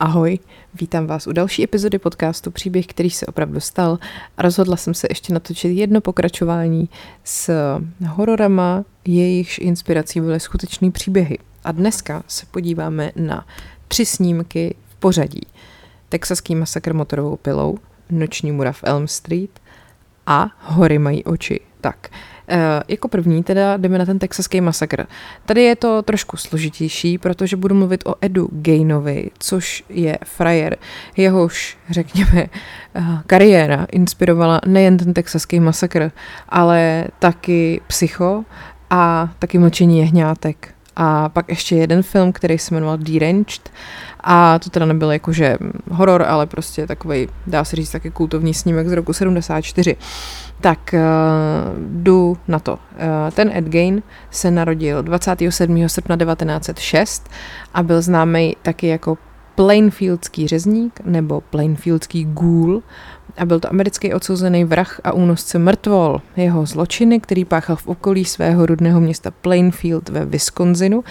Ahoj, vítám vás u další epizody podcastu Příběh, který se opravdu stal. Rozhodla jsem se ještě natočit jedno pokračování s hororama, jejichž inspirací byly skutečné příběhy. A dneska se podíváme na tři snímky v pořadí. Texaský masakr motorovou pilou, Noční mura v Elm Street a Hory mají oči. Tak, jako první teda jdeme na ten texaský masakr. Tady je to trošku složitější, protože budu mluvit o Edu Gainovi, což je frajer. Jehož, řekněme, eh, kariéra inspirovala nejen ten texaský masakr, ale taky Psycho a taky Mlčení jehňátek. A pak ještě jeden film, který se jmenoval Deranged. A to teda nebyl jakože horor, ale prostě takový, dá se říct, taky kultovní snímek z roku 74. Tak uh, jdu na to. Uh, ten Ed Gein se narodil 27. srpna 1906 a byl známý taky jako Plainfieldský řezník nebo Plainfieldský ghoul a byl to americký odsouzený vrah a únosce mrtvol. Jeho zločiny, který páchal v okolí svého rudného města Plainfield ve Wisconsinu,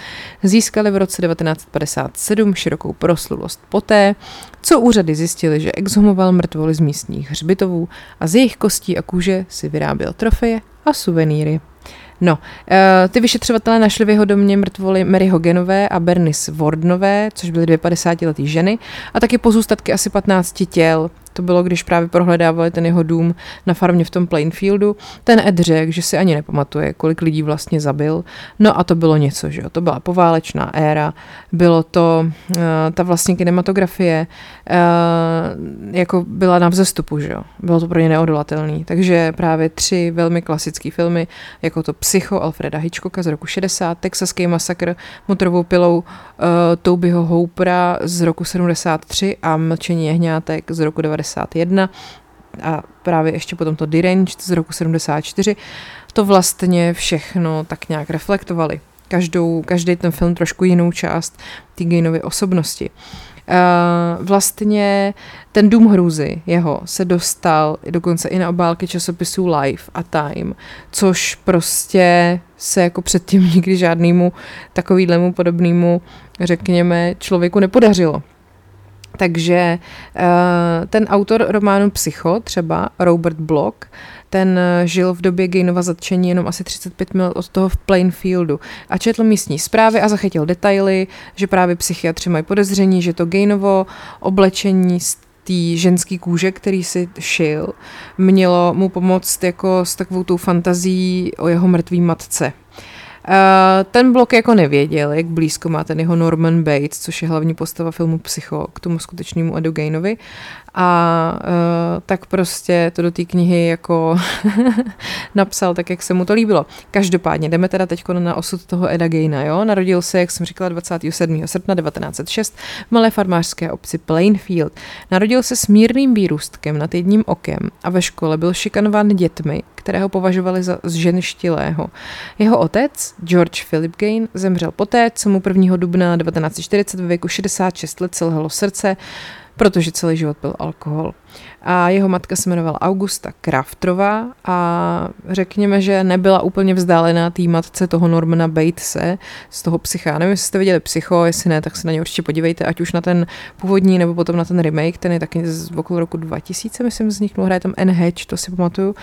získaly v roce 1957 širokou proslulost poté, co úřady zjistili, že exhumoval mrtvoly z místních hřbitovů a z jejich kostí a kůže si vyráběl trofeje a suvenýry. No, uh, ty vyšetřovatelé našli v jeho domě mrtvoly Mary Hoganové a Bernice Wardnové, což byly dvě 50-letý ženy, a taky pozůstatky asi 15 těl to bylo, když právě prohledávali ten jeho dům na farmě v tom Plainfieldu. Ten Ed řekl, že si ani nepamatuje, kolik lidí vlastně zabil. No a to bylo něco, že jo. To byla poválečná éra, bylo to uh, ta vlastně kinematografie, uh, jako byla na vzestupu, že jo. Bylo to pro ně neodolatelný. Takže právě tři velmi klasické filmy, jako to Psycho Alfreda Hitchcocka z roku 60, Texaský masakr motorovou pilou uh, Tobyho Houpera z roku 73 a Mlčení jehňátek z roku 90 91 a právě ještě potom to Deranged z roku 74, to vlastně všechno tak nějak reflektovali. Každou, každý ten film trošku jinou část té Gainovy osobnosti. Uh, vlastně ten Dům hrůzy jeho se dostal dokonce i na obálky časopisů Life a Time, což prostě se jako předtím nikdy žádnému takovýhlemu podobnému, řekněme, člověku nepodařilo. Takže eh, ten autor románu Psycho, třeba Robert Block, ten eh, žil v době Gainova zatčení jenom asi 35 mil od toho v Plainfieldu a četl místní zprávy a zachytil detaily, že právě psychiatři mají podezření, že to Gainovo oblečení z té ženský kůže, který si šil, mělo mu pomoct jako s takovou tou fantazí o jeho mrtvý matce. Uh, ten blok jako nevěděl, jak blízko má ten jeho Norman Bates, což je hlavní postava filmu Psycho, k tomu skutečnému Edu Gainovi. A uh, tak prostě to do té knihy jako napsal tak, jak se mu to líbilo. Každopádně jdeme teda teď na osud toho Eda Gaina, jo? Narodil se, jak jsem říkala, 27. srpna 1906 v malé farmářské obci Plainfield. Narodil se s mírným výrůstkem nad jedním okem a ve škole byl šikanován dětmi, kterého považovali za zženštilého. Jeho otec, George Philip Gain, zemřel poté, co mu 1. dubna 1940 ve věku 66 let selhalo srdce, protože celý život byl alkohol. A jeho matka se jmenovala Augusta Kraftrová a řekněme, že nebyla úplně vzdálená té matce toho Normana Batese z toho psycha. Nevím, jestli jste viděli psycho, jestli ne, tak se na ně určitě podívejte, ať už na ten původní nebo potom na ten remake, ten je taky z okolo roku 2000, myslím, vzniknul, hraje tam N. Hedge, to si pamatuju. Uh,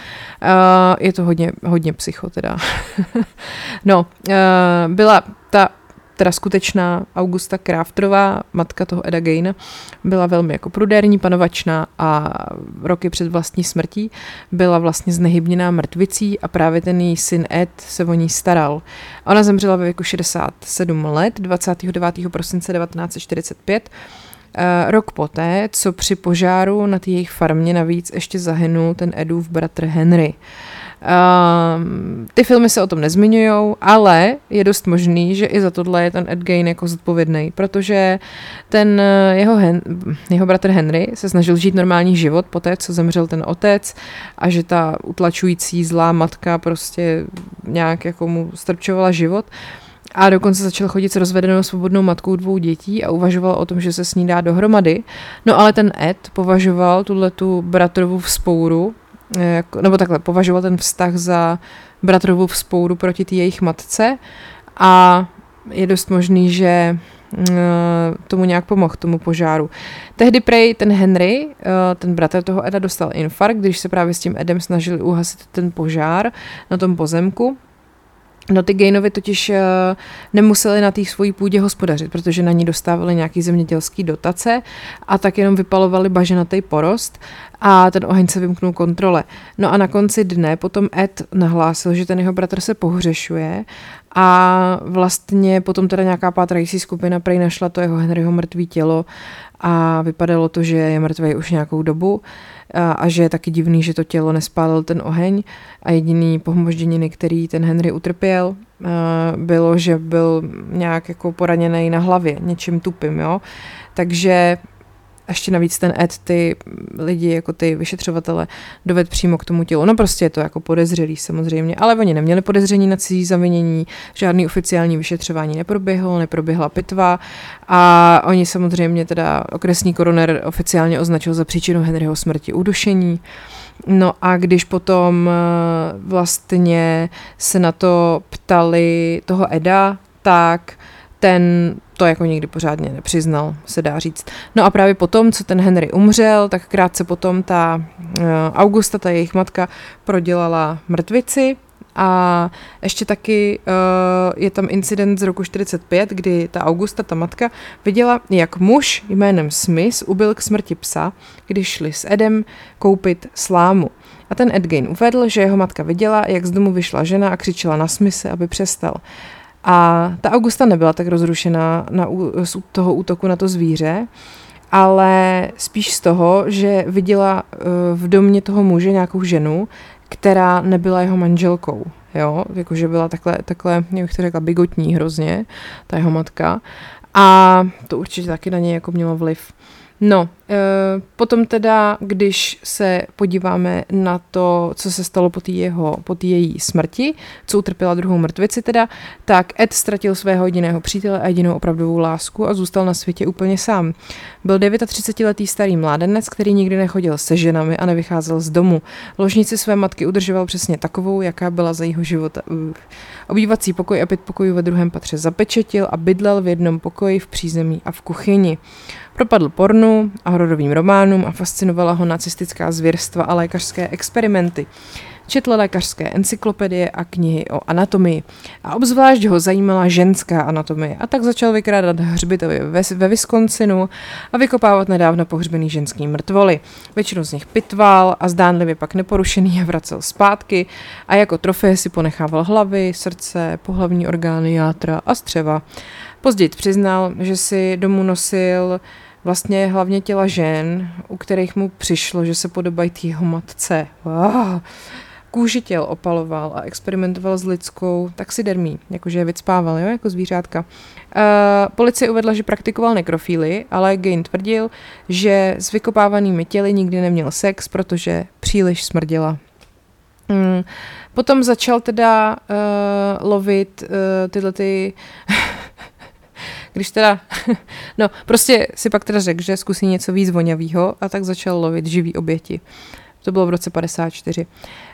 je to hodně, hodně psycho teda. no, uh, byla teda skutečná Augusta Kraftrová, matka toho Eda Gaina, byla velmi jako prudérní, panovačná a roky před vlastní smrtí byla vlastně znehybněná mrtvicí a právě ten její syn Ed se o ní staral. Ona zemřela ve věku 67 let 29. prosince 1945 Uh, rok poté, co při požáru na té jejich farmě navíc ještě zahynul ten Edův bratr Henry. Ty filmy se o tom nezmiňují, ale je dost možný, že i za tohle je ten Ed Gein jako zodpovědný, protože ten eh, jeho, Hen, jeho bratr Henry se snažil žít normální život po té, co zemřel ten otec a že ta utlačující zlá matka prostě nějak jako mu strpčovala život. A dokonce začal chodit s rozvedenou svobodnou matkou dvou dětí a uvažoval o tom, že se s ní dá dohromady. No ale ten Ed považoval tuhle tu bratrovu vzpouru jako, nebo takhle, považoval ten vztah za bratrovu vzpouru proti té jejich matce a je dost možný, že Eh, tomu nějak pomohl, tomu požáru. Tehdy prej ten Henry, eh, ten bratr toho Eda, dostal infarkt, když se právě s tím Edem snažili uhasit ten požár na tom pozemku. No ty Gainovi totiž uh, nemuseli na té svojí půdě hospodařit, protože na ní dostávali nějaký zemědělský dotace a tak jenom vypalovali baženatý porost a ten oheň se vymknul kontrole. No a na konci dne potom Ed nahlásil, že ten jeho bratr se pohřešuje a vlastně potom teda nějaká pátrající skupina prej našla to jeho Henryho mrtvý tělo a vypadalo to, že je mrtvý už nějakou dobu a, a že je taky divný, že to tělo nespálil ten oheň a jediný pohmožděniny, který ten Henry utrpěl, bylo, že byl nějak jako poraněný na hlavě, něčím tupým, jo. Takže ještě navíc ten Ed ty lidi, jako ty vyšetřovatele, doved přímo k tomu tělu. No prostě je to jako podezřelý samozřejmě, ale oni neměli podezření na cizí zavinění, žádný oficiální vyšetřování neproběhlo, neproběhla pitva a oni samozřejmě teda okresní koroner oficiálně označil za příčinu Henryho smrti udušení. No a když potom eh, vlastně se na to ptali toho Eda, tak ten to jako nikdy pořádně nepřiznal, se dá říct. No a právě potom, co ten Henry umřel, tak krátce potom ta uh, Augusta, ta jejich matka, prodělala mrtvici a ještě taky uh, je tam incident z roku 45, kdy ta Augusta, ta matka, viděla, jak muž jménem Smith ubil k smrti psa, když šli s Edem koupit slámu. A ten Ed Gain uvedl, že jeho matka viděla, jak z domu vyšla žena a křičela na Smise, aby přestal. A ta Augusta nebyla tak rozrušená na, z toho útoku na to zvíře, ale spíš z toho, že viděla eh, v domě toho muže nějakou ženu, která nebyla jeho manželkou. Jo, jakože byla takhle, takhle, jak bych to řekla, bigotní hrozně, ta jeho matka. A to určitě taky na něj jako mělo vliv. No, e, potom teda, když se podíváme na to, co se stalo po té po její smrti, co utrpěla druhou mrtvici teda, tak Ed ztratil svého jediného přítele a jedinou opravdovou lásku a zůstal na světě úplně sám. Byl 39-letý starý mládenec, který nikdy nechodil se ženami a nevycházel z domu. Ložnici své matky udržoval přesně takovou, jaká byla za jeho života. Obývací pokoj a pět pokojů ve druhém patře zapečetil a bydlel v jednom pokoji v přízemí a v kuchyni. Propadl pornu a hororovým románům a fascinovala ho nacistická zvěrstva a lékařské experimenty. Četl lékařské encyklopedie a knihy o anatomii. A obzvlášť ho zajímala ženská anatomie. A tak začal vykrádat hřbitovy ve, Wisconsinu a vykopávat nedávno pohřbený ženský mrtvoly. Většinu z nich pitval a zdánlivě pak neporušený a vracel zpátky a jako trofeje si ponechával hlavy, srdce, pohlavní orgány, játra a střeva. Později přiznal, že si domů nosil vlastně hlavně těla žen, u kterých mu přišlo, že se podobají té jeho matce. Wow. Kůži těl opaloval a experimentoval s lidskou taxidermí, jakože je vycpával, jo, jako zvířátka. Uh, policie uvedla, že praktikoval nekrofíly, ale Gain tvrdil, že s vykopávanými těly nikdy neměl sex, protože příliš smrděla. Hmm. Potom začal teda uh, lovit uh, tyhle ty Když teda, no prostě si pak teda řekl, že zkusí něco víc vonavýho a tak začal lovit živý oběti. To bylo v roce 54.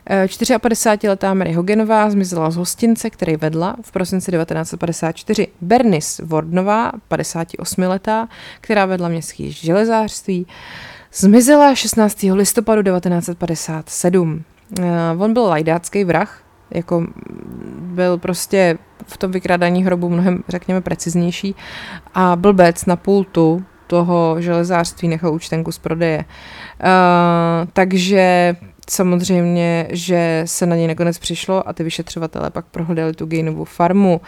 54-letá Mary Hogenová zmizela z hostince, který vedla v prosinci 1954. Bernice Wardnová, 58-letá, která vedla městské železářství, zmizela 16. listopadu 1957. Eh, on byl lajdácký vrah, jako byl prostě v tom vykrádání hrobu mnohem, řekněme, preciznější a blbec na pultu toho železářství nechal účtenku z prodeje. Uh, takže samozřejmě, že se na něj nakonec přišlo a ty vyšetřovatelé pak prohledali tu Gainovu farmu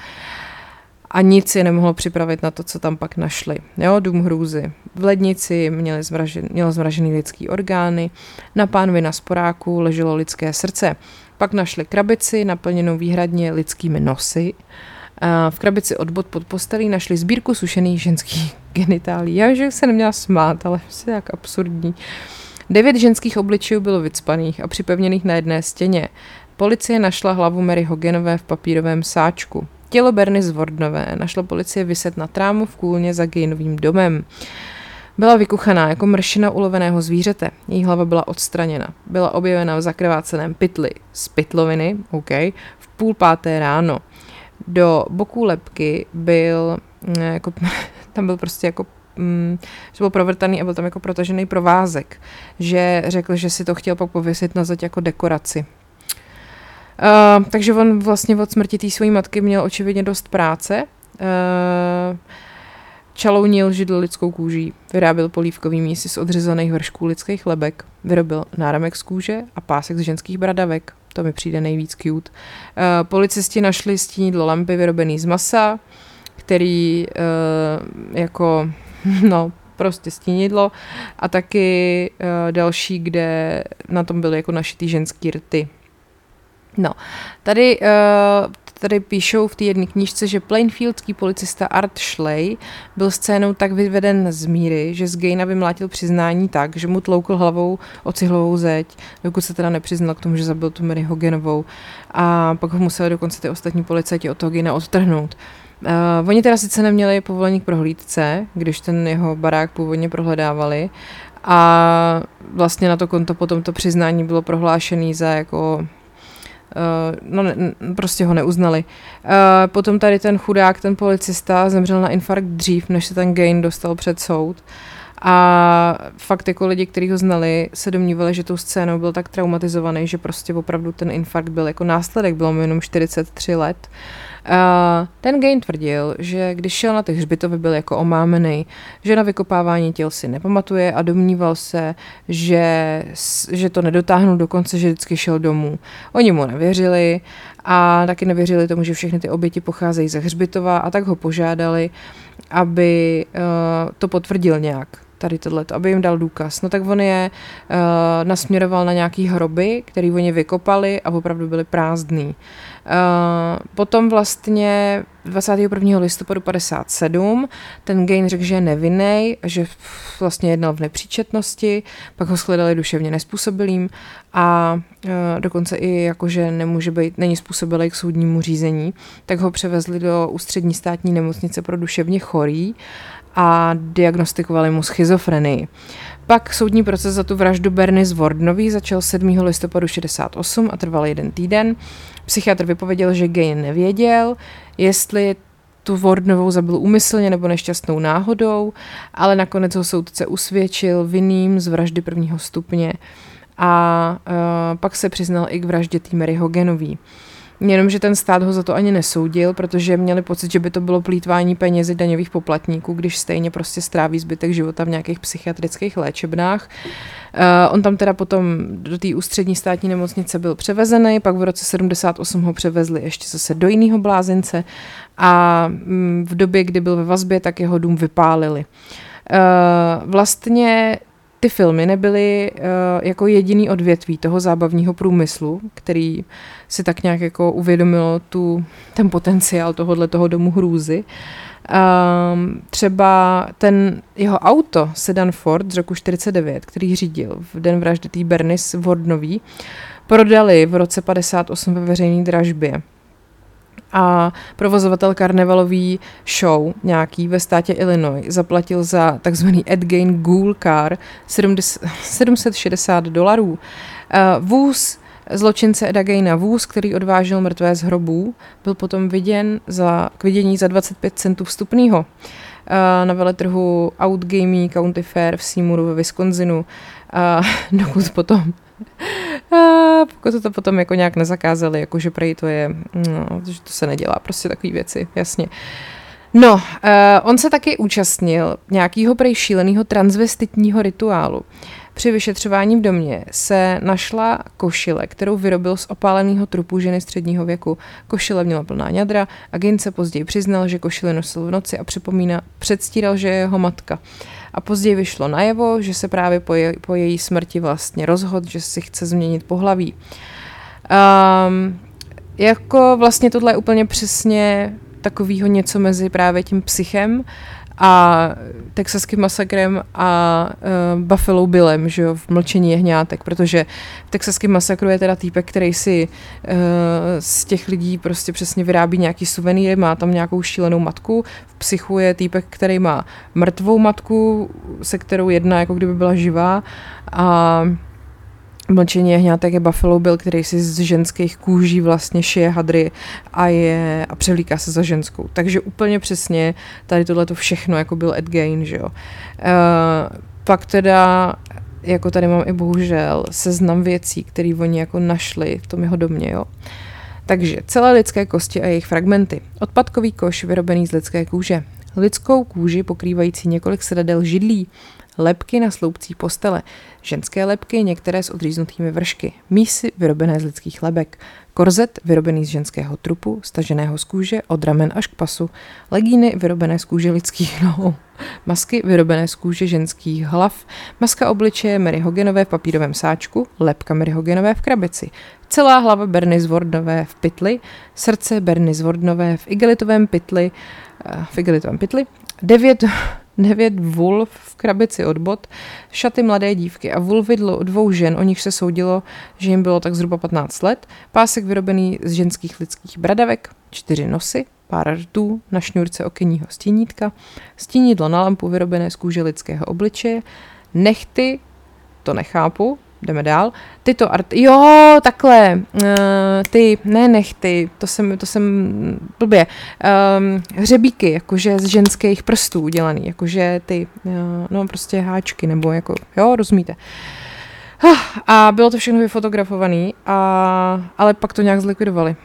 a nic je nemohlo připravit na to, co tam pak našli. Jo, dům hrůzy. V lednici měli zmražen, mělo zmražený lidský orgány, na pánvi na sporáku leželo lidské srdce. Pak našli krabici naplněnou výhradně lidskými nosy. V krabici od bod pod postelí našli sbírku sušených ženských genitálí. Já že se neměla smát, ale je jak absurdní. Devět ženských obličejů bylo vycpaných a připevněných na jedné stěně. Policie našla hlavu Mary Hogenové v papírovém sáčku. Tělo Berny Zvordnové našla policie vyset na trámu v kůlně za Gainovým domem. Byla vykuchaná jako mršina uloveného zvířete. Její hlava byla odstraněna. Byla objevena v zakrváceném pytli z pytloviny, OK, v půl páté ráno. Do boku lepky byl, mm, jako, tam byl prostě jako mm, že byl provrtaný a byl tam jako protažený provázek, že řekl, že si to chtěl pak pověsit na zeď jako dekoraci. Uh, takže on vlastně od smrti té své matky měl očividně dost práce. Uh, čalounil židl lidskou kůží, vyráběl polívkový mísy z odřezaných vršků lidských lebek, vyrobil náramek z kůže a pásek z ženských bradavek. To mi přijde nejvíc cute. Uh, policisti našli stínidlo lampy vyrobený z masa, který uh, jako, no, prostě stínidlo a taky uh, další, kde na tom byly jako našitý ženský rty. No, tady, uh, tady píšou v té jedné knížce, že Plainfieldský policista Art Schley byl scénou tak vyveden z míry, že z Gaina vymlátil přiznání tak, že mu tloukl hlavou o cihlovou zeď, dokud se teda nepřiznal k tomu, že zabil tu Mary Hoganovou a pak ho museli dokonce ty ostatní policajti od toho Gaina odtrhnout. Uh, oni teda sice neměli povolení k prohlídce, když ten jeho barák původně prohledávali, a vlastně na to konto potom to přiznání bylo prohlášené za jako no ne, prostě ho neuznali. Uh, potom tady ten chudák, ten policista, zemřel na infarkt dřív, než se ten Gain dostal před soud. A fakt jako lidi, kteří ho znali, se domnívali, že tou scénou byl tak traumatizovaný, že prostě opravdu ten infarkt byl jako následek, bylo mu jenom 43 let. Uh, Uh, ten Gain tvrdil, že když šel na ty hřbitovy, byl jako omámený, že na vykopávání těl si nepamatuje a domníval se, že, že to nedotáhnul do konce, že vždycky šel domů. Oni mu nevěřili a taky nevěřili tomu, že všechny ty oběti pocházejí ze hřbitova a tak ho požádali, aby uh, to potvrdil nějak tady tohle, aby jim dal důkaz. No tak on je uh, nasměroval na nějaký hroby, který oni vykopali a opravdu byly prázdný. Uh, potom vlastně 21. listopadu 57 ten Gain řekl, že je nevinný, že vlastně jednal v nepříčetnosti, pak ho shledali duševně nespůsobilým a uh, dokonce i jako, že nemůže být, není způsobilý k soudnímu řízení, tak ho převezli do ústřední státní nemocnice pro duševně chorý a diagnostikovali mu schizofrenii. Pak soudní proces za tu vraždu Bernice Wardnový začal 7. listopadu 68 a trval jeden týden. Psychiatr vypověděl, že Gay nevěděl, jestli tu Wardnovou zabil úmyslně nebo nešťastnou náhodou, ale nakonec ho soudce usvědčil vinným z vraždy prvního stupně a uh, pak se přiznal i k vraždě Týmery Hogenový. Jenomže ten stát ho za to ani nesoudil, protože měli pocit, že by to bylo plítvání penězi daňových poplatníků, když stejně prostě stráví zbytek života v nějakých psychiatrických léčebnách. Uh, on tam teda potom do té ústřední státní nemocnice byl převezený, pak v roce 78 ho převezli ještě zase do jiného blázince a mm, v době, kdy byl ve vazbě, tak jeho dům vypálili. Uh, vlastně ty filmy nebyly uh, jako jediný odvětví toho zábavního průmyslu, který si tak nějak jako uvědomilo tu, ten potenciál tohohle toho domu hrůzy. Um, třeba ten jeho auto, sedan Ford z roku 49, který řídil v den vraždy té Bernice Wardnový, prodali v roce 58 ve veřejné dražbě a provozovatel karnevalový show nějaký ve státě Illinois zaplatil za takzvaný Ed Gain Ghoul Car 760 dolarů. Uh, vůz zločince Eda Gaina vůz, který odvážel mrtvé z hrobů, byl potom viděn za, k vidění za 25 centů vstupného uh, na veletrhu Outgamey County Fair v Seymouru ve Wisconsinu, uh, dokud potom a pokud to potom jako nějak nezakázali, jakože prej to je, no, že to se nedělá, prostě takové věci, jasně. No, uh, on se taky účastnil nějakého prej šíleného transvestitního rituálu. Při vyšetřování v domě se našla košile, kterou vyrobil z opáleného trupu ženy středního věku. Košile měla plná ňadra a Gin se později přiznal, že košile nosil v noci a připomíná, předstíral, že je jeho matka. A později vyšlo najevo, že se právě po, je, po její smrti vlastně rozhodl, že si chce změnit pohlaví. Um, jako vlastně tohle je úplně přesně takovýho něco mezi právě tím psychem a texaským masakrem a uh, Buffalo Billem, že jo, v mlčení jehňátek, protože v texaském masakru je teda týpek, který si uh, z těch lidí prostě přesně vyrábí nějaký suvenýry, má tam nějakou šílenou matku, v psychu je týpek, který má mrtvou matku, se kterou jedna jako kdyby byla živá. A Mlčení jehňátek je Buffalo Bill, který si z ženských kůží vlastně šije hadry a, je, a převlíká se za ženskou. Takže úplně přesně tady tohle to všechno jako byl Ed Gain, že jo. Uh, pak teda jako tady mám i bohužel seznam věcí, které oni jako našli v tom jeho domě, jo. Takže celé lidské kosti a jejich fragmenty. Odpadkový koš vyrobený z lidské kůže. Lidskou kůži pokrývající několik sedadel židlí lepky na sloupcí postele, ženské lepky, některé s odříznutými vršky, mísy vyrobené z lidských lebek, korzet vyrobený z ženského trupu, staženého z kůže od ramen až k pasu, legíny vyrobené z kůže lidských nohou, masky vyrobené z kůže ženských hlav, maska obličeje Mary Hoganové v papírovém sáčku, lepka Mary Hoganové v krabici, celá hlava Berny Zvordnové v pytli, srdce Berny Zvordnové v igelitovém pytli, eh, v igelitovém pytli, devět devět vulv v krabici od bot, šaty mladé dívky a vulvidlo dvou žen, o nich se soudilo, že jim bylo tak zhruba 15 let, pásek vyrobený z ženských lidských bradavek, čtyři nosy, pár rtů na šňůrce okenního stínítka, stínidlo na lampu vyrobené z kůže lidského obličeje, nechty, to nechápu, jdeme dál. Tyto art, jo, takhle, uh, ty, ne nechty, to jsem, to jsem blbě, um, hřebíky, jakože z ženských prstů udělaný, jakože ty, uh, no prostě háčky, nebo jako, jo, rozumíte. A bylo to všechno vyfotografované, a, ale pak to nějak zlikvidovali.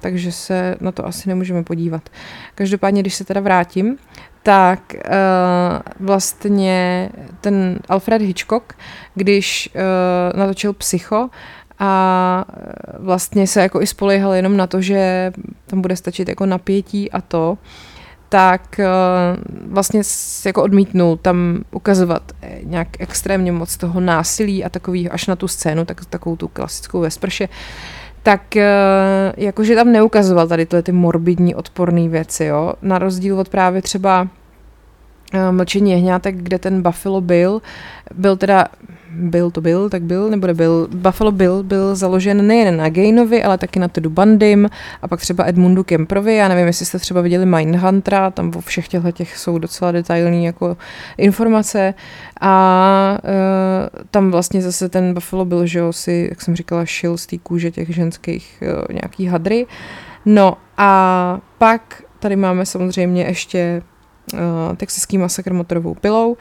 Takže se na to asi nemůžeme podívat. Každopádně, když se teda vrátím, tak uh, vlastně ten Alfred Hitchcock, když uh, natočil Psycho, a vlastně se jako i spolehal jenom na to, že tam bude stačit jako napětí a to, tak vlastně jako odmítnul tam ukazovat nějak extrémně moc toho násilí a takový až na tu scénu, tak takovou tu klasickou ve sprše. Uh, tak eh, jakože tam neukazoval tady tyhle ty morbidní odporné věci, jo. Na rozdíl od právě třeba eh, Mlčení jehňátek, kde ten Buffalo Bill byl teda byl to byl, tak byl, nebo nebyl. Buffalo Bill byl založen nejen na Gainovi, ale taky na Tedu Bandym a pak třeba Edmundu Kemprovi. Já nevím, jestli jste třeba viděli Mindhuntera, tam vo všech těchto těch jsou docela detailní jako informace. A uh, tam vlastně zase ten Buffalo Bill, že jo, si, jak jsem říkala, šil z té kůže těch ženských uh, nějaký hadry. No a pak tady máme samozřejmě ještě uh, texaský masakr motorovou pilou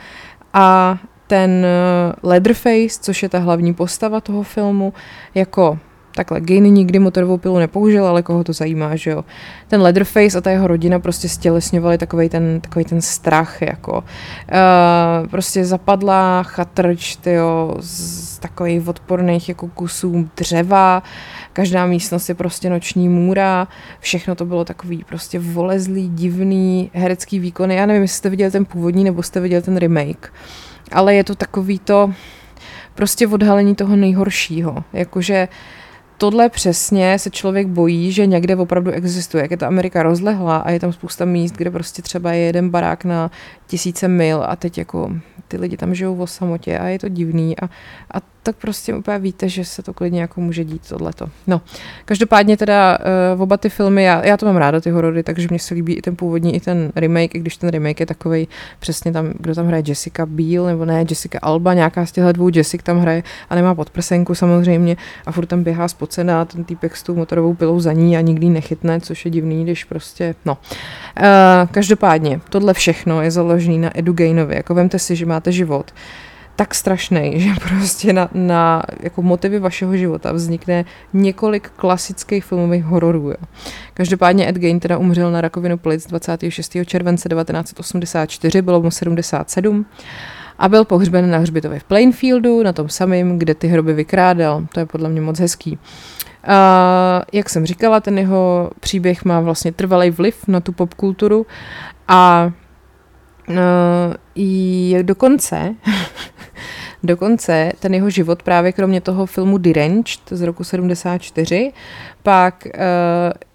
a ten eh, Leatherface, což je ta hlavní postava toho filmu, jako takhle, Gain nikdy motorovou pilu nepoužil, ale koho to zajímá, že jo. Ten Leatherface a ta jeho rodina prostě stělesňovali takový ten, takový ten strach, jako uh, prostě zapadlá chatrč, tyjo, z takových odporných jako kusů dřeva, každá místnost je prostě noční můra, všechno to bylo takový prostě volezlý, divný herecký výkony. Já nevím, jestli jste viděli ten původní, nebo jste viděli ten remake. Uh, ale je to takový to prostě odhalení toho nejhoršího. Jakože tohle přesně se člověk bojí, že někde opravdu existuje. Jak je ta Amerika rozlehlá a je tam spousta míst, kde prostě třeba je jeden barák na tisíce mil a teď jako ty lidi tam žijou o samotě a je to divný a, a tak prostě úplně víte, že se to klidně jako může dít tohleto. No, každopádně teda uh, oba ty filmy, já, já to mám ráda, ty horory, takže mně se líbí i ten původní, i ten remake, i když ten remake je takový přesně tam, kdo tam hraje Jessica Biel, nebo ne, Jessica Alba, nějaká z těchto dvou Jessic tam hraje a nemá podprsenku samozřejmě a furt tam běhá spocená a ten týpek s tou motorovou pilou za ní a nikdy nechytne, což je divný, když prostě, no. Uh, každopádně, tohle všechno je založené na Edu Gainovi, jako vemte si, že máte život, tak strašný, že prostě na, na jako motivy vašeho života vznikne několik klasických filmových hororů. Jo. Každopádně Ed Gein teda umřel na rakovinu plic 26. července 1984, bylo mu 77 a byl pohřben na hřbitově v Plainfieldu, na tom samém, kde ty hroby vykrádal. To je podle mě moc hezký. A jak jsem říkala, ten jeho příběh má vlastně trvalý vliv na tu popkulturu a Uh, je dokonce Dokonce ten jeho život právě kromě toho filmu Deranged z roku 74, pak uh,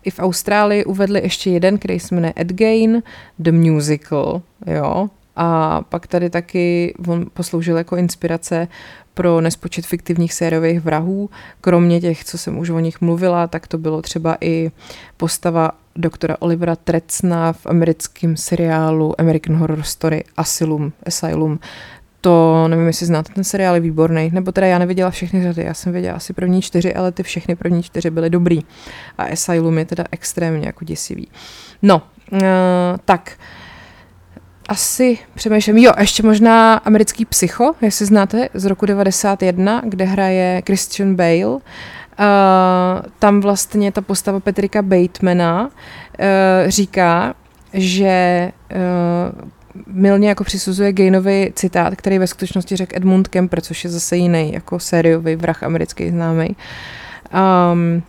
i v Austrálii uvedli ještě jeden, který se jmenuje Ed Gain, The Musical, jo, a pak tady taky on posloužil jako inspirace pro nespočet fiktivních sériových vrahů. Kromě těch, co jsem už o nich mluvila, tak to bylo třeba i postava doktora Olivera Trecna v americkém seriálu American Horror Story Asylum, Asylum. To nevím, jestli znáte, ten seriál je výborný, nebo teda já neviděla všechny řady, já jsem viděla asi první čtyři, ale ty všechny první čtyři byly dobrý. A Asylum je teda extrémně jako děsivý. No, uh, tak, asi přemýšlím, jo, ještě možná americký psycho, jestli znáte, z roku 91, kde hraje Christian Bale. Uh, tam vlastně ta postava Petrika Batemana uh, říká, že uh, milně jako přisuzuje Gainovi citát, který ve skutečnosti řekl Edmund Kemper, což je zase jiný jako sériový vrah americký známý. Um,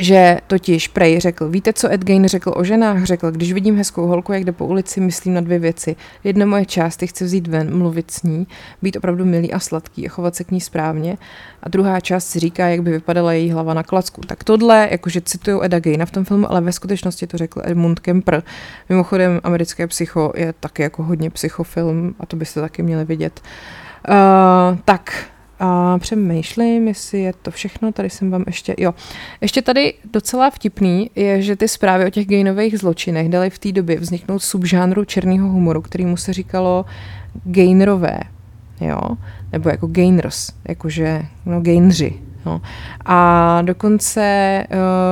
že totiž Prej řekl, víte, co Ed Gein řekl o ženách? Řekl, když vidím hezkou holku, jak jde po ulici, myslím na dvě věci. Jedna moje část, chce vzít ven, mluvit s ní, být opravdu milý a sladký a chovat se k ní správně. A druhá část si říká, jak by vypadala její hlava na klacku. Tak tohle, jakože cituju Eda Geina v tom filmu, ale ve skutečnosti to řekl Edmund Kemper. Mimochodem, americké psycho je taky jako hodně psychofilm a to byste taky měli vidět. Uh, tak, a přemýšlím, jestli je to všechno, tady jsem vám ještě, jo. Ještě tady docela vtipný je, že ty zprávy o těch gainových zločinech dali v té době vzniknout subžánru černého humoru, který mu se říkalo gainerové, jo, nebo jako gainers, jakože, no gainři, No. A dokonce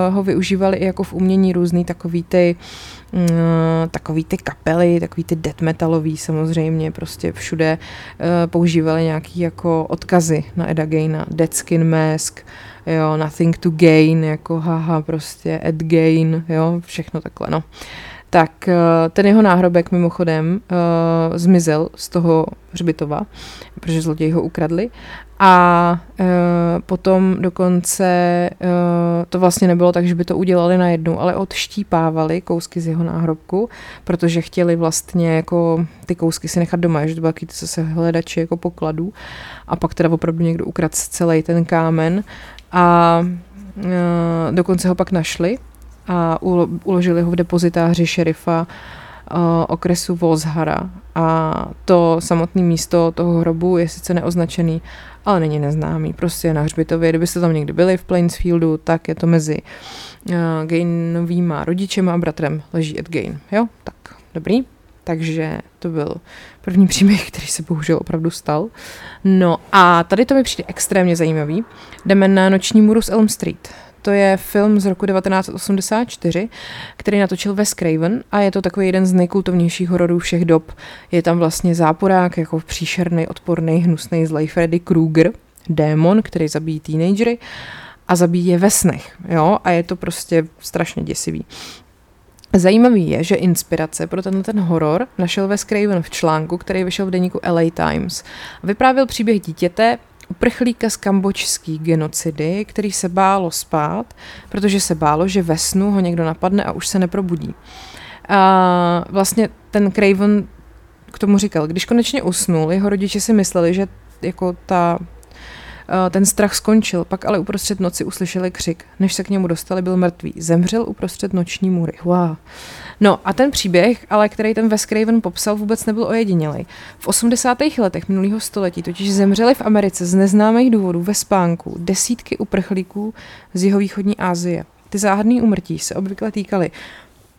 uh, ho využívali i jako v umění různý takový ty uh, takový ty kapely, takový ty death metalový samozřejmě, prostě všude uh, používali nějaký jako odkazy na Eda Gaina, Dead Skin Mask, jo, Nothing to Gain, jako haha, prostě Ed Gain, jo, všechno takhle, no. Tak ten jeho náhrobek mimochodem uh, zmizel z toho hřbitova, protože zloději ho ukradli. A e, potom dokonce e, to vlastně nebylo tak, že by to udělali najednou, ale odštípávali kousky z jeho náhrobku, protože chtěli vlastně jako ty kousky si nechat doma, že to bylo ty, co se hledači jako pokladů. A pak teda opravdu někdo ukradl celý ten kámen. A dokonce ho pak našli a uložili ho v depozitáři šerifa okresu Volzhara. A to samotné místo toho hrobu je sice neoznačený, ale není neznámý. Prostě na hřbitově. Kdybyste tam někdy byli v Plainsfieldu, tak je to mezi uh, Gainovýma rodičema a bratrem leží Ed Gain. Jo, tak dobrý. Takže to byl první příběh, který se bohužel opravdu stal. No a tady to mi přijde extrémně zajímavý. Jdeme na noční můru z Elm Street. To je film z roku 1984, který natočil Wes Craven a je to takový jeden z nejkultovnějších hororů všech dob. Je tam vlastně záporák, jako příšerný, odporný, hnusný zlej Freddy Krueger, démon, který zabíjí teenagery a zabíjí je ve snech, jo, a je to prostě strašně děsivý. Zajímavý je, že inspirace pro tenhle ten horor našel Wes Craven v článku, který vyšel v deníku LA Times. Vyprávěl příběh dítěte, uprchlíka z kambočské genocidy, který se bálo spát, protože se bálo, že ve snu ho někdo napadne a už se neprobudí. A vlastně ten Craven k tomu říkal, když konečně usnul, jeho rodiče si mysleli, že jako ta ten strach skončil, pak ale uprostřed noci uslyšeli křik. Než se k němu dostali, byl mrtvý. Zemřel uprostřed noční můry. Wow. No a ten příběh, ale který ten Wes Craven popsal, vůbec nebyl ojedinělej. V 80. letech minulého století totiž zemřeli v Americe z neznámých důvodů ve spánku desítky uprchlíků z jihovýchodní Asie. Ty záhadné umrtí se obvykle týkaly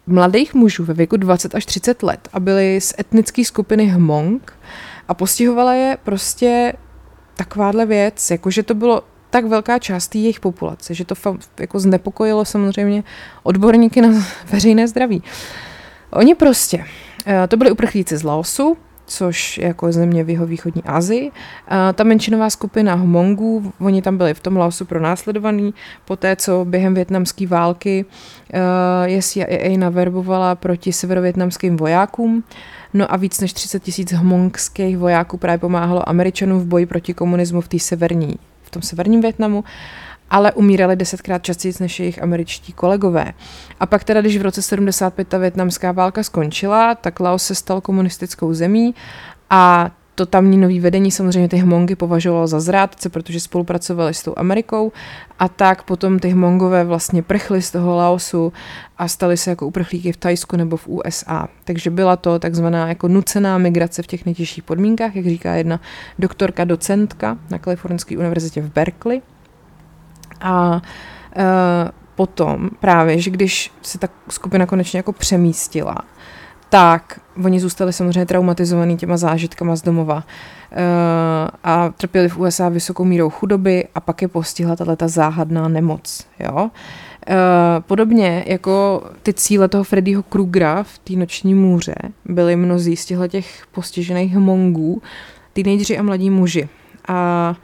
mladých mužů ve věku 20 až 30 let a byly z etnické skupiny Hmong a postihovala je prostě takováhle věc, jakože to bylo tak velká část jejich populace, že to jako znepokojilo samozřejmě odborníky na veřejné zdraví. Oni prostě, eh, to byli uprchlíci z Laosu, což je jako země v jeho východní Asii. A ta menšinová skupina Hmongů, oni tam byli v tom Laosu pro následovaný, poté co během větnamské války uh, je CIA naverbovala proti severovětnamským vojákům. No a víc než 30 tisíc hmongských vojáků právě pomáhalo Američanům v boji proti komunismu v té severní v tom severním Větnamu, ale umírali desetkrát častěji než jejich američtí kolegové. A pak teda, když v roce 75 ta větnamská válka skončila, tak Laos se stal komunistickou zemí a to tamní nový vedení samozřejmě ty Hmongy považovalo za zrádce, protože spolupracovali s tou Amerikou a tak potom ty Hmongové vlastně prchly z toho Laosu a stali se jako uprchlíky v Tajsku nebo v USA. Takže byla to takzvaná jako nucená migrace v těch nejtěžších podmínkách, jak říká jedna doktorka, docentka na Kalifornské univerzitě v Berkeley. A e, potom právě, že když se ta skupina konečně jako přemístila, tak oni zůstali samozřejmě traumatizovaní těma zážitkama z domova uh, a trpěli v USA vysokou mírou chudoby a pak je postihla tato záhadná nemoc. Jo? Uh, podobně jako ty cíle toho Freddyho Krugera v té noční můře byli mnozí z těch postižených mongů, teenageři a mladí muži. A uh,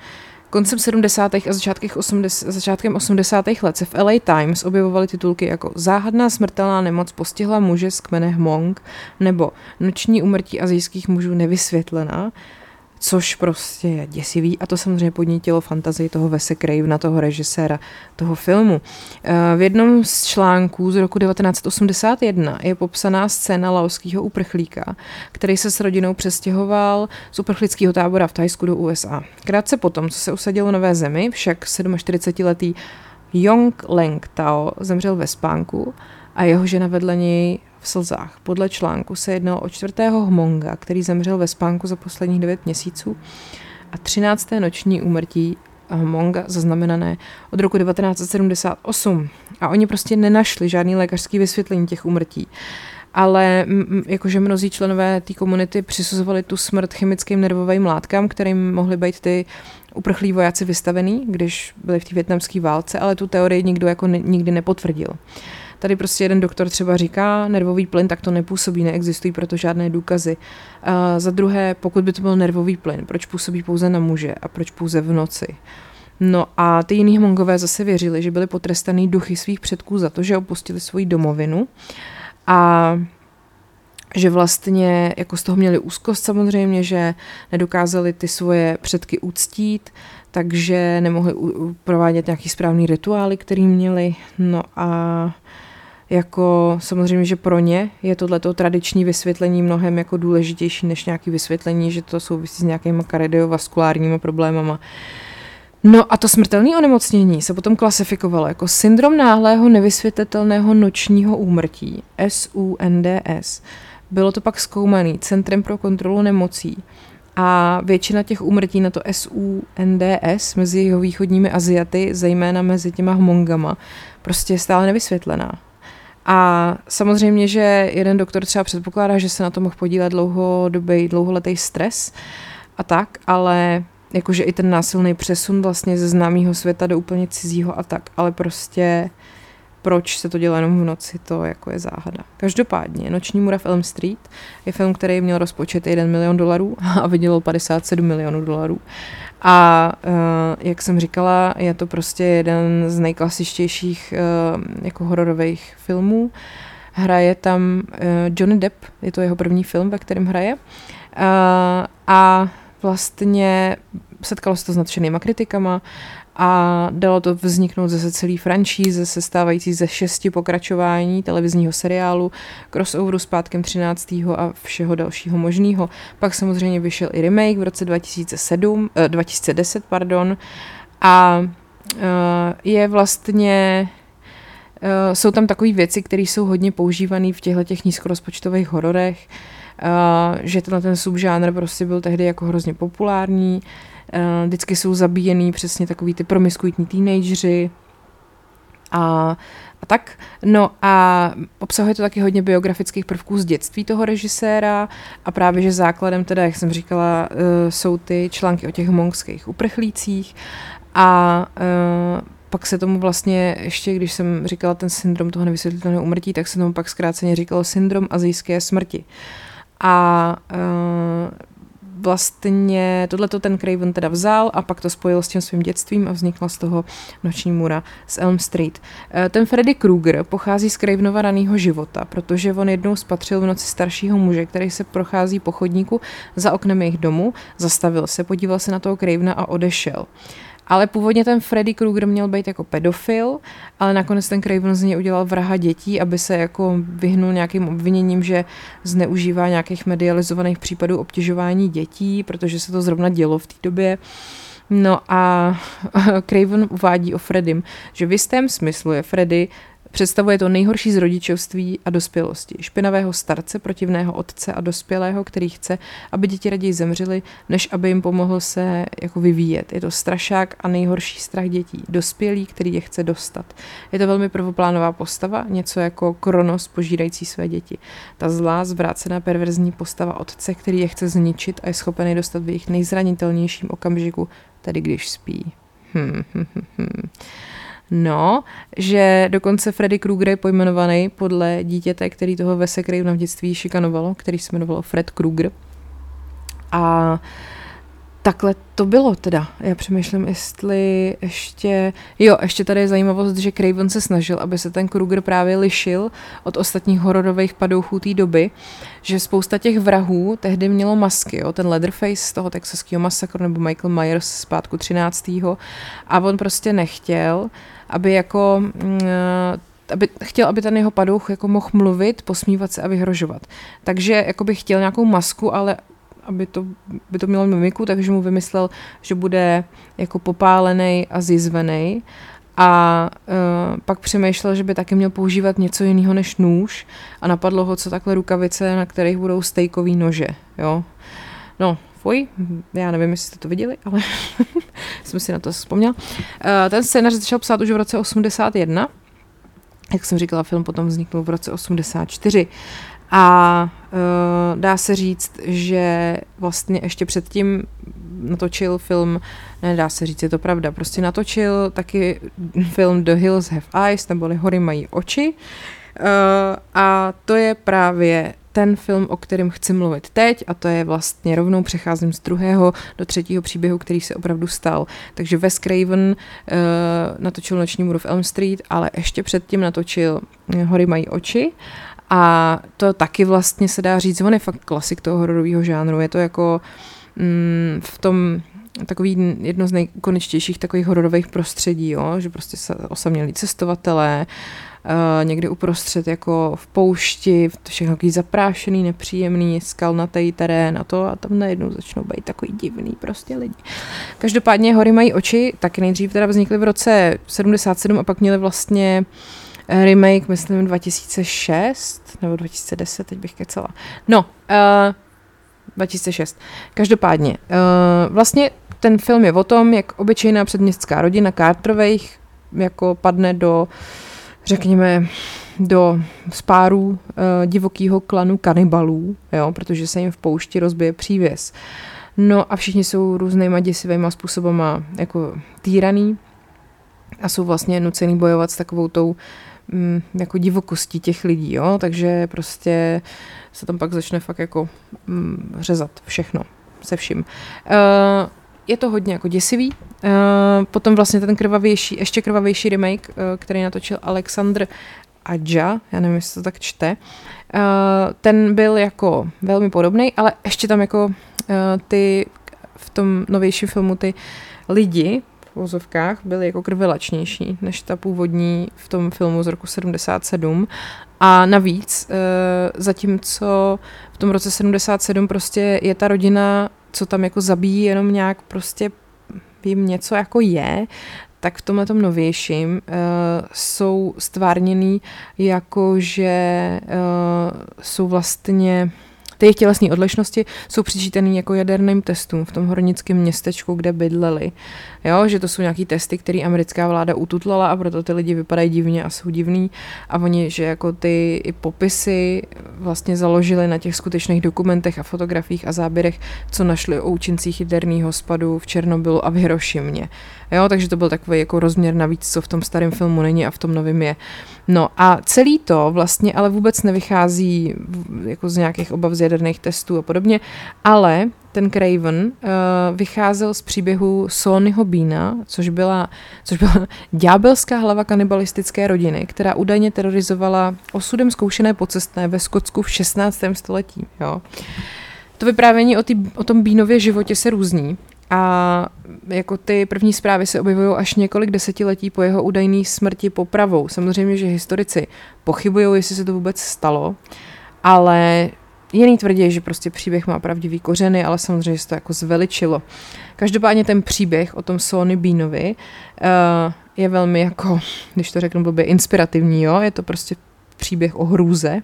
Koncem 70. a začátkem 80. začátkem 80. let se v LA Times objevovaly titulky jako Záhadná smrtelná nemoc postihla muže z kmene Hmong nebo Noční umrtí azijských mužů nevysvětlená což prostě je děsivý a to samozřejmě podnítilo fantazii toho Vese Cravena, toho režiséra toho filmu. Eh, v jednom z článků z roku 1981 je popsaná scéna laoského uprchlíka, který se s rodinou přestěhoval z uprchlického tábora v Tajsku do USA. Krátce potom, co se usadilo v nové zemi, však 47-letý Yong Leng Tao zemřel ve spánku a jeho žena vedle něj v slzách. Podle článku se jednalo o čtvrtého Hmonga, který zemřel ve spánku za posledních devět měsíců a třinácté noční úmrtí Hmonga zaznamenané od roku 1978. A oni prostě nenašli žádný lékařský vysvětlení těch úmrtí. Ale jakože mnozí členové té komunity přisuzovali tu smrt chemickým nervovým látkám, kterým mohly být ty uprchlí vojáci vystavený, když byli v té větnamské válce, ale tu teorii nikdo jako nikdy nepotvrdil. Tady prostě jeden doktor třeba říká, nervový plyn, tak to nepůsobí, neexistují proto žádné důkazy. A za druhé, pokud by to byl nervový plyn, proč působí pouze na muže a proč pouze v noci? No a ty jiný mongové zase věřili, že byli potrestaný duchy svých předků za to, že opustili svoji domovinu a že vlastně jako z toho měli úzkost samozřejmě, že nedokázali ty svoje předky uctít, takže nemohli provádět nějaký správný rituály, který měli. No a jako samozřejmě, že pro ně je tohleto tradiční vysvětlení mnohem jako důležitější než nějaké vysvětlení, že to souvisí s nějakými kardiovaskulárními problémama. No a to smrtelné onemocnění se potom klasifikovalo jako syndrom náhlého nevysvětlitelného nočního úmrtí, SUNDS. Bylo to pak zkoumaný Centrem pro kontrolu nemocí a většina těch úmrtí na to SUNDS mezi jeho východními Aziaty, zejména mezi těma Hmongama, prostě je stále nevysvětlená. A samozřejmě, že jeden doktor třeba předpokládá, že se na to mohl podílet dlouhodobý, dlouholetý stres a tak, ale jakože i ten násilný přesun vlastně ze známého světa do úplně cizího a tak, ale prostě proč se to dělá jenom v noci, to jako je záhada. Každopádně, Noční mura v Elm Street je film, který měl rozpočet 1 milion dolarů a vydělal 57 milionů dolarů. A uh, jak jsem říkala, je to prostě jeden z nejklasičtějších uh, jako hororových filmů. Hraje tam uh, Johnny Depp, je to jeho první film, ve kterém hraje. A vlastně setkalo se to s nadšenýma kritikama a dalo to vzniknout zase celý franšíze sestávající ze šesti pokračování televizního seriálu, crossoveru s pátkem 13. a všeho dalšího možného. Pak samozřejmě vyšel i remake v roce 2007, eh, 2010 pardon, a eh, je vlastně Uh, jsou tam takové věci, které jsou hodně používané v těchto těch nízkorozpočtových hororech, uh, že tenhle ten subžánr prostě byl tehdy jako hrozně populární, Uh, vždycky jsou zabíjený přesně takový ty promiskuitní teenageři a, a tak. No a obsahuje to taky hodně biografických prvků z dětství toho režiséra a právě, že základem teda, jak jsem říkala, uh, jsou ty články o těch mongských uprchlících a uh, pak se tomu vlastně ještě, když jsem říkala ten syndrom toho nevysvětlitelného umrtí, tak se tomu pak zkráceně říkalo syndrom azijské smrti. A uh, vlastně tohleto ten Craven teda vzal a pak to spojil s tím svým dětstvím a vznikla z toho noční mura z Elm Street. Eh, ten Freddy Krueger pochází z Cravenova raného života, protože on jednou spatřil v noci staršího muže, který se prochází po chodníku za oknem jejich domu, zastavil se, podíval se na toho Cravena a odešel. Ale původně ten Freddy Krueger měl být jako pedofil, ale nakonec ten Craven z něj udělal vraha dětí, aby se jako vyhnul nějakým obviněním, že zneužívá nějakých medializovaných případů obtěžování dětí, protože se to zrovna dělo v té době. No a Craven uvádí o Freddym, že v jistém smyslu je Freddy Představuje to nejhorší z rodičovství a dospělosti. Špinavého starce, protivného otce a dospělého, který chce, aby děti raději zemřely, než aby jim pomohl se jako vyvíjet. Je to strašák a nejhorší strach dětí. Dospělý, který je chce dostat. Je to velmi prvoplánová postava, něco jako Kronos požírající své děti. Ta zlá, zvrácená, perverzní postava otce, který je chce zničit a je schopen je dostat v jejich nejzranitelnějším okamžiku, tedy když spí. Hmm, hmm, hmm, hmm. No, že dokonce Freddy Krueger je pojmenovaný podle dítěte, který toho Vese Cravena v dětství šikanovalo, který se jmenovalo Fred Krueger. A takhle to bylo teda. Já přemýšlím, jestli ještě... Jo, ještě tady je zajímavost, že Craven se snažil, aby se ten Kruger právě lišil od ostatních hororových padouchů té doby, že spousta těch vrahů tehdy mělo masky, jo? ten Leatherface z toho texaského masakru nebo Michael Myers z pátku 13. A on prostě nechtěl, aby jako mm, aby, chtěl, aby ten jeho padouch jako mohl mluvit, posmívat se a vyhrožovat. Takže jako by chtěl nějakou masku, ale aby to, by to mělo mimiku, takže mu vymyslel, že bude jako popálený a zjizvený. A uh, pak přemýšlel, že by taky měl používat něco jiného než nůž a napadlo ho, co takhle rukavice, na kterých budou stejkový nože, jo. No, fuj, já nevím, jestli jste to viděli, ale jsem si na to vzpomněl. Uh, ten scénář začal psát už v roce 81, jak jsem říkala, film potom vznikl v roce 84. A uh, dá se říct, že vlastně ještě předtím natočil film, ne, dá se říct, je to pravda, prostě natočil taky film The Hills Have Eyes, neboli Hory mají oči. Uh, a to je právě ten film, o kterém chci mluvit teď a to je vlastně rovnou přecházím z druhého do třetího příběhu, který se opravdu stal. Takže Wes Craven uh, natočil Noční můru v Elm Street, ale ještě předtím natočil Hory mají oči a to taky vlastně se dá říct, on je fakt klasik toho hororového žánru, je to jako mm, v tom takový jedno z nejkoničtějších takových hororových prostředí, jo? že prostě se osamělí cestovatelé, uh, někde uprostřed jako v poušti, všechno takový zaprášený, nepříjemný, skalnatý terén a to a tam najednou začnou být takový divný prostě lidi. Každopádně hory mají oči, taky nejdřív teda vznikly v roce 77 a pak měly vlastně eh, remake, myslím, 2006 nebo 2010, teď bych kecela. No, uh, 2006. Každopádně, uh, vlastně ten film je o tom, jak obyčejná předměstská rodina Carterových jako padne do, řekněme, do spáru uh, divokého klanu kanibalů, jo, protože se jim v poušti rozbije přívěs. No a všichni jsou různýma děsivýma způsobama jako týraný a jsou vlastně nucený bojovat s takovou tou mm, jako divokostí těch lidí, jo, takže prostě se tam pak začne fakt jako mm, řezat všechno se vším. Uh, je to hodně jako děsivý. Uh, potom vlastně ten krvavější, ještě krvavější remake, uh, který natočil Alexandr Adja, já nevím, jestli to tak čte, uh, ten byl jako velmi podobný, ale ještě tam jako uh, ty v tom novějším filmu ty lidi v vozovkách byly jako krvilačnější než ta původní v tom filmu z roku 77 a navíc, zatímco v tom roce 77 prostě je ta rodina co tam jako zabíjí, jenom nějak prostě vím něco jako je, tak v tomhle novějším uh, jsou stvárněný jako, že uh, jsou vlastně ty jejich tělesné odlišnosti jsou přičítané jako jaderným testům v tom hornickém městečku, kde bydleli. Jo, že to jsou nějaký testy, které americká vláda ututlala a proto ty lidi vypadají divně a jsou divný. A oni, že jako ty i popisy vlastně založili na těch skutečných dokumentech a fotografiích a záběrech, co našli o účincích jaderného spadu v Černobylu a v Hirošimě. Jo, takže to byl takový jako rozměr navíc, co v tom starém filmu není a v tom novém je. No a celý to vlastně ale vůbec nevychází jako z nějakých obav z jaderných testů a podobně, ale ten Craven uh, vycházel z příběhu Sonyho Beana, což byla, což byla ďábelská hlava kanibalistické rodiny, která údajně terorizovala osudem zkoušené pocestné ve Skotsku v 16. století. Jo. To vyprávění o, tý, o tom Beanově životě se různí, A jako ty první zprávy se objevují až několik desetiletí po jeho údajné smrti popravou. Samozřejmě, že historici pochybují, jestli se to vůbec stalo, ale jiný tvrdí, že prostě příběh má pravdivý kořeny, ale samozřejmě se to jako zveličilo. Každopádně ten příběh o tom Sony Beanovi uh, je velmi jako, když to řeknu blbě, inspirativní, jo? je to prostě příběh o hrůze.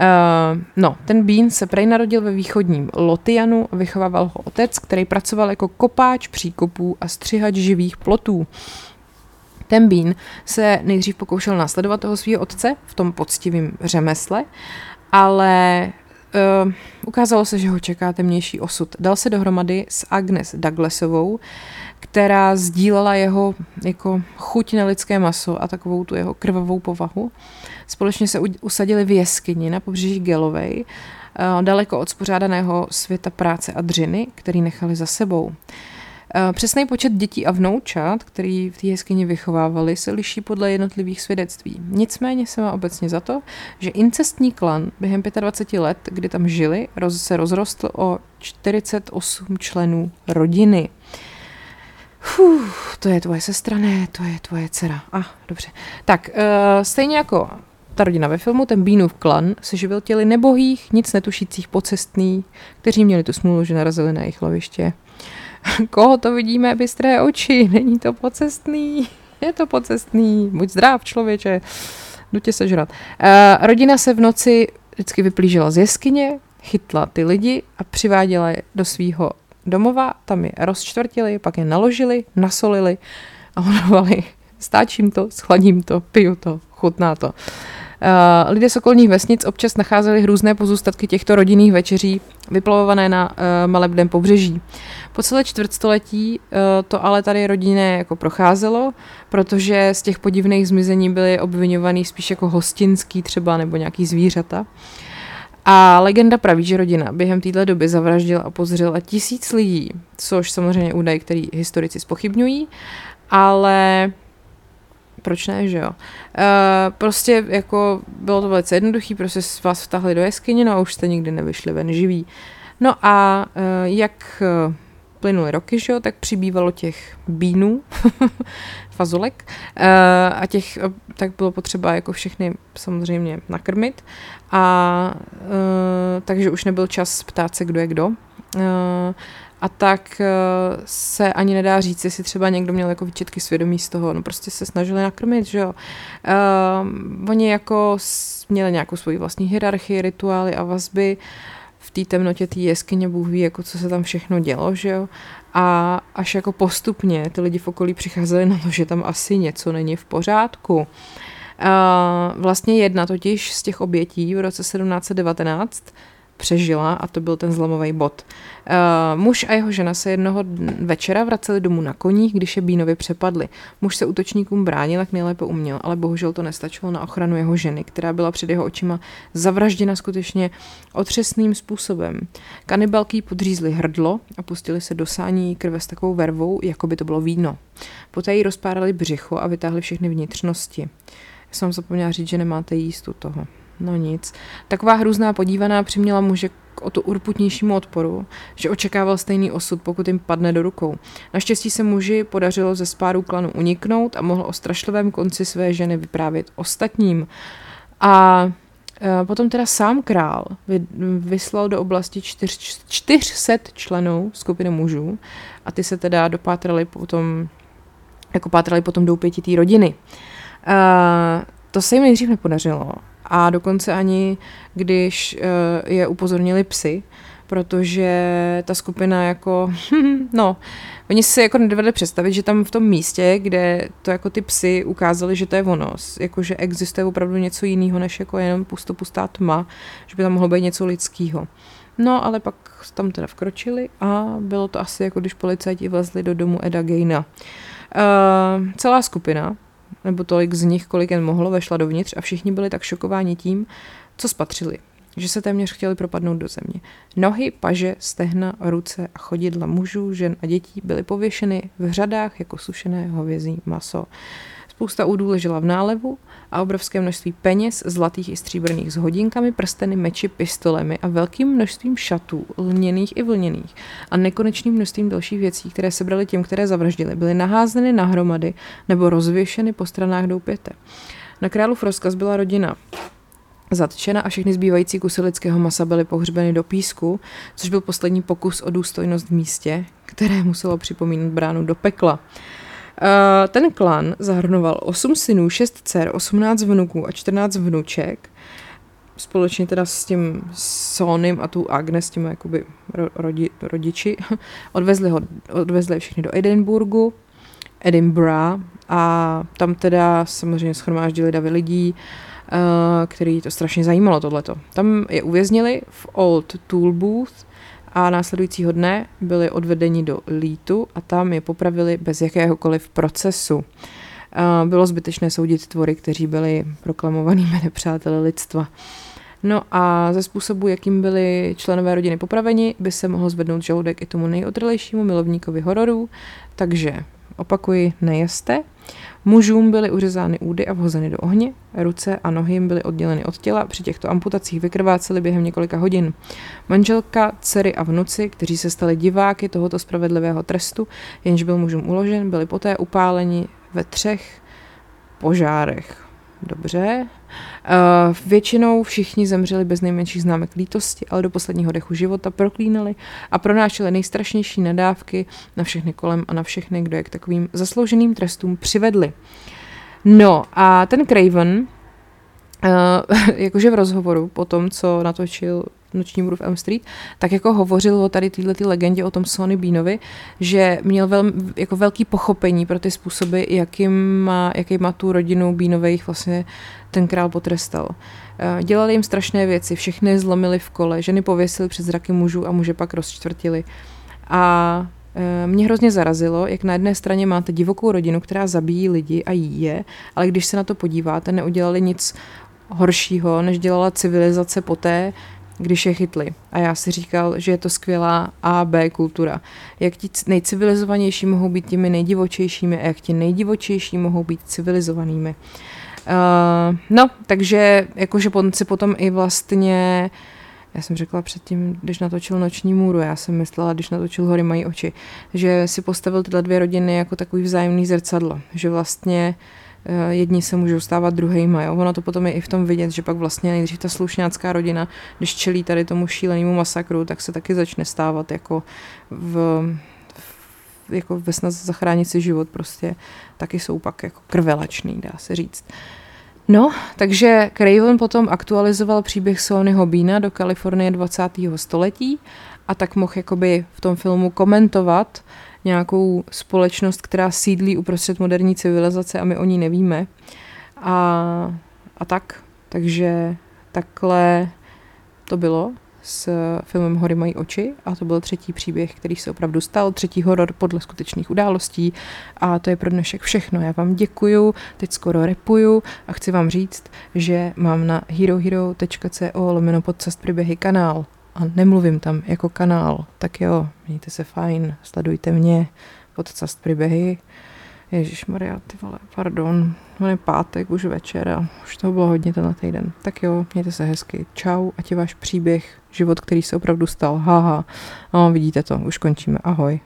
Uh, no, ten Bean se prej narodil ve východním Lotianu vychovával ho otec, který pracoval jako kopáč příkopů a střihač živých plotů. Ten Bean se nejdřív pokoušel následovat toho svého otce v tom poctivém řemesle, ale uh, ukázalo se, že ho čeká temnější osud. Dal se dohromady s Agnes Douglasovou, která sdílela jeho jako chuť na lidské maso a takovou tu jeho krvavou povahu. Společně se usadili v jeskyni na pobřeží Gelovej, uh, daleko od spořádaného světa práce a dřiny, který nechali za sebou. Eh, přesný počet dětí a vnoučat, který v té jeskyni vychovávali, se liší podle jednotlivých svědectví. Nicméně se má obecně za to, že incestní klan během 25 let, kdy tam žili, roz, se rozrostl o 48 členů rodiny. Fuh, to je tvoje sestra, ne, to je tvoje dcera. A, ah, dobře. Tak, uh, stejně jako ta rodina ve filmu, ten Bínův klan, se živil těli nebohých, nic netušících pocestný, kteří měli tu smůlu, že narazili na jejich loviště. Koho to vidíme, bystré oči, není to pocestný, je to pocestný, buď zdrav člověče, jdu tě sežrat. Uh, rodina se v noci vždycky vyplížila z jeskyně, chytla ty lidi a přiváděla je do svého domova, tam je rozčtvrtili, pak je naložili, nasolili a honovali. Stáčím to, schladím to, piju to, chutná to. Uh, lidé z okolních vesnic občas nacházeli hrůzné pozůstatky těchto rodinných večeří, vyplavované na uh, malebném pobřeží. Po celé čtvrtstoletí uh, to ale tady rodinné jako procházelo, protože z těch podivných zmizení byly obvinovaný spíš jako hostinský třeba nebo nějaký zvířata. A legenda praví, že rodina během této doby zavraždila a pozřela tisíc lidí, což samozřejmě údaj, který historici spochybňují, ale proč ne, že jo. Uh, prostě jako bylo to velice jednoduché, prostě vás vtahli do jeskyně, no a už jste nikdy nevyšli ven živí. No a uh, jak plynuly roky, že jo, tak přibývalo těch bínů, fazolek uh, a těch, uh, tak bylo potřeba jako všechny samozřejmě nakrmit a uh, takže už nebyl čas ptát se, kdo je kdo. Uh, a tak uh, se ani nedá říct, jestli třeba někdo měl jako výčetky svědomí z toho, no prostě se snažili nakrmit, že jo. Uh, oni jako měli nějakou svoji vlastní hierarchii, rituály a vazby, v té temnotě té jeskyně Bůh ví, jako co se tam všechno dělo, že jo. A až jako postupně ty lidi v okolí přicházeli na to, že tam asi něco není v pořádku. Uh, vlastně jedna totiž z těch obětí v roce 1719 přežila a to byl ten zlomový bod. Uh, muž a jeho žena se jednoho večera vraceli domů na koních, když je Bínovi přepadli. Muž se útočníkům bránil, jak nejlépe uměl, ale bohužel to nestačilo na ochranu jeho ženy, která byla před jeho očima zavražděna skutečně otřesným způsobem. Kanibalky podřízli hrdlo a pustili se do sání krve s takovou vervou, jako by to bylo víno. Poté jí rozpárali břicho a vytáhli všechny vnitřnosti. Jsem zapomněla říct, že nemáte jíst u toho. No nic. Taková hrůzná podívaná přiměla muže k o to urputnějšímu odporu, že očekával stejný osud, pokud jim padne do rukou. Naštěstí se muži podařilo ze spáru klanu uniknout a mohl o strašlivém konci své ženy vyprávět ostatním. A e, Potom teda sám král vyslal do oblasti čtyř, 400 členů skupiny mužů a ty se teda dopátrali potom, jako pátrali potom do pěti rodiny. Uh, to se jim nejdřív nepodařilo a dokonce ani když uh, je upozornili psy, protože ta skupina jako, no, oni si jako nedovedli představit, že tam v tom místě, kde to jako ty psy ukázali, že to je ono, jako že existuje opravdu něco jiného, než jako jenom pusto pustá tma, že by tam mohlo být něco lidského. No, ale pak tam teda vkročili a bylo to asi jako když policajti vlezli do domu Eda Gaina. Uh, celá skupina nebo tolik z nich, kolik jen mohlo, vešla dovnitř a všichni byli tak šokováni tím, co spatřili, že se téměř chtěli propadnout do země. Nohy, paže, stehna, ruce a chodidla mužů, žen a dětí byly pověšeny v řadách jako sušené hovězí maso. Spousta údů ležela v nálevu a obrovské množství peněz, zlatých i stříbrných s hodinkami, prsteny, meči, pistolemi a velkým množstvím šatů, lněných i vlněných a nekonečným množstvím dalších věcí, které sebrali těm, které zavraždili, byly naházeny na hromady nebo rozvěšeny po stranách doupěte. Na králův rozkaz byla rodina zatčena a všechny zbývající kusy lidského masa byly pohřbeny do písku, což byl poslední pokus o důstojnost v místě, které muselo připomínat bránu do pekla. Uh, ten klan zahrnoval 8 synů, 6 dcer, 18 vnuků a 14 vnuček, společně teda s tím Sonym a tu Agnes, těmi jakoby rodi, rodiči, odvezli, ho, odvezli všechny do Edinburgu, Edinburgh a tam teda samozřejmě schromáždili davy lidí, uh, který to strašně zajímalo tohleto. Tam je uvěznili v Old Tool Booth a následujícího dne byli odvedeni do Lítu a tam je popravili bez jakéhokoliv procesu. Uh, bylo zbytečné soudit tvory, kteří byli proklamovanými nepřáteli lidstva. No a ze způsobu, jakým byli členové rodiny popraveni, by se mohl zvednout žaludek i tomu nejotrlejšímu milovníkovi hororů, takže opakuji, nejeste. Mužům byly uřezány údy a vhozeny do ohně, ruce a nohy jim byly odděleny od těla, při těchto amputacích vykrvácely během několika hodin. Manželka, dcery a vnuci, kteří se stali diváky tohoto spravedlivého trestu, jenž byl mužům uložen, byli poté upáleni ve třech požárech. Dobře. Uh, většinou všichni zemřeli bez nejmenších známek lítosti, ale do posledního dechu života proklínali a pronášeli nejstrašnější nadávky na všechny kolem a na všechny, kdo je k takovým zaslouženým trestům přivedli. No a ten Craven, uh, jakože v rozhovoru po tom, co natočil Noční můru v Elm Street, tak jako hovořil o tady této legendě o tom Sony Beanovi, že měl vel, jako velký pochopení pro ty způsoby, jakým má, jaký má tu rodinu Beanových vlastně ten král potrestal. Eh, dělali jim strašné věci, všechny zlomili v kole, ženy pověsili před zraky mužů a muže pak rozčtvrtili. A eh, mě hrozně zarazilo, jak na jedné straně máte divokou rodinu, která zabíjí lidi a jí je, ale když se na to podíváte, neudělali nic horšího, než dělala civilizace poté, když je chytli. A já si říkal, že je to skvělá A, B kultura. Jak ti nejcivilizovanější mohou být těmi nejdivočejšími a jak ti nejdivočejší mohou být civilizovanými. Uh, no, takže jakože on si potom i vlastně já jsem řekla předtím, když natočil Noční můru, já jsem myslela, když natočil Hory mají oči, že si postavil tyhle dvě rodiny jako takový vzájemný zrcadlo, že vlastně uh, jedni se můžou stávat druhýma. Jo? Ono to potom je i v tom vidět, že pak vlastně nejdřív ta slušňácká rodina, když čelí tady tomu šílenému masakru, tak se taky začne stávat jako v, jako ve snaze zachránit si život prostě taky jsou pak jako krvelačný, dá se říct. No, takže Craven potom aktualizoval příběh Sonyho Beana do Kalifornie 20. století a tak mohl jakoby v tom filmu komentovat nějakou společnost, která sídlí uprostřed moderní civilizace a my o ní nevíme. A, a tak. Takže takhle to bylo s filmem Hory mají oči a to byl třetí příběh, který se opravdu stal, třetí horor podle skutečných událostí a to je pro dnešek všechno. Já vám děkuju, teď skoro repuju a chci vám říct, že mám na herohero.co lomeno podcast příběhy kanál a nemluvím tam jako kanál, tak jo, mějte se fajn, sledujte mě, podcast příběhy. Ježíš Maria, ty vole, pardon, on je pátek, už večer a už toho bylo hodně tenhle týden. Tak jo, mějte se hezky, čau, ať je váš příběh, život, který se opravdu stal, haha. No, vidíte to, už končíme, ahoj.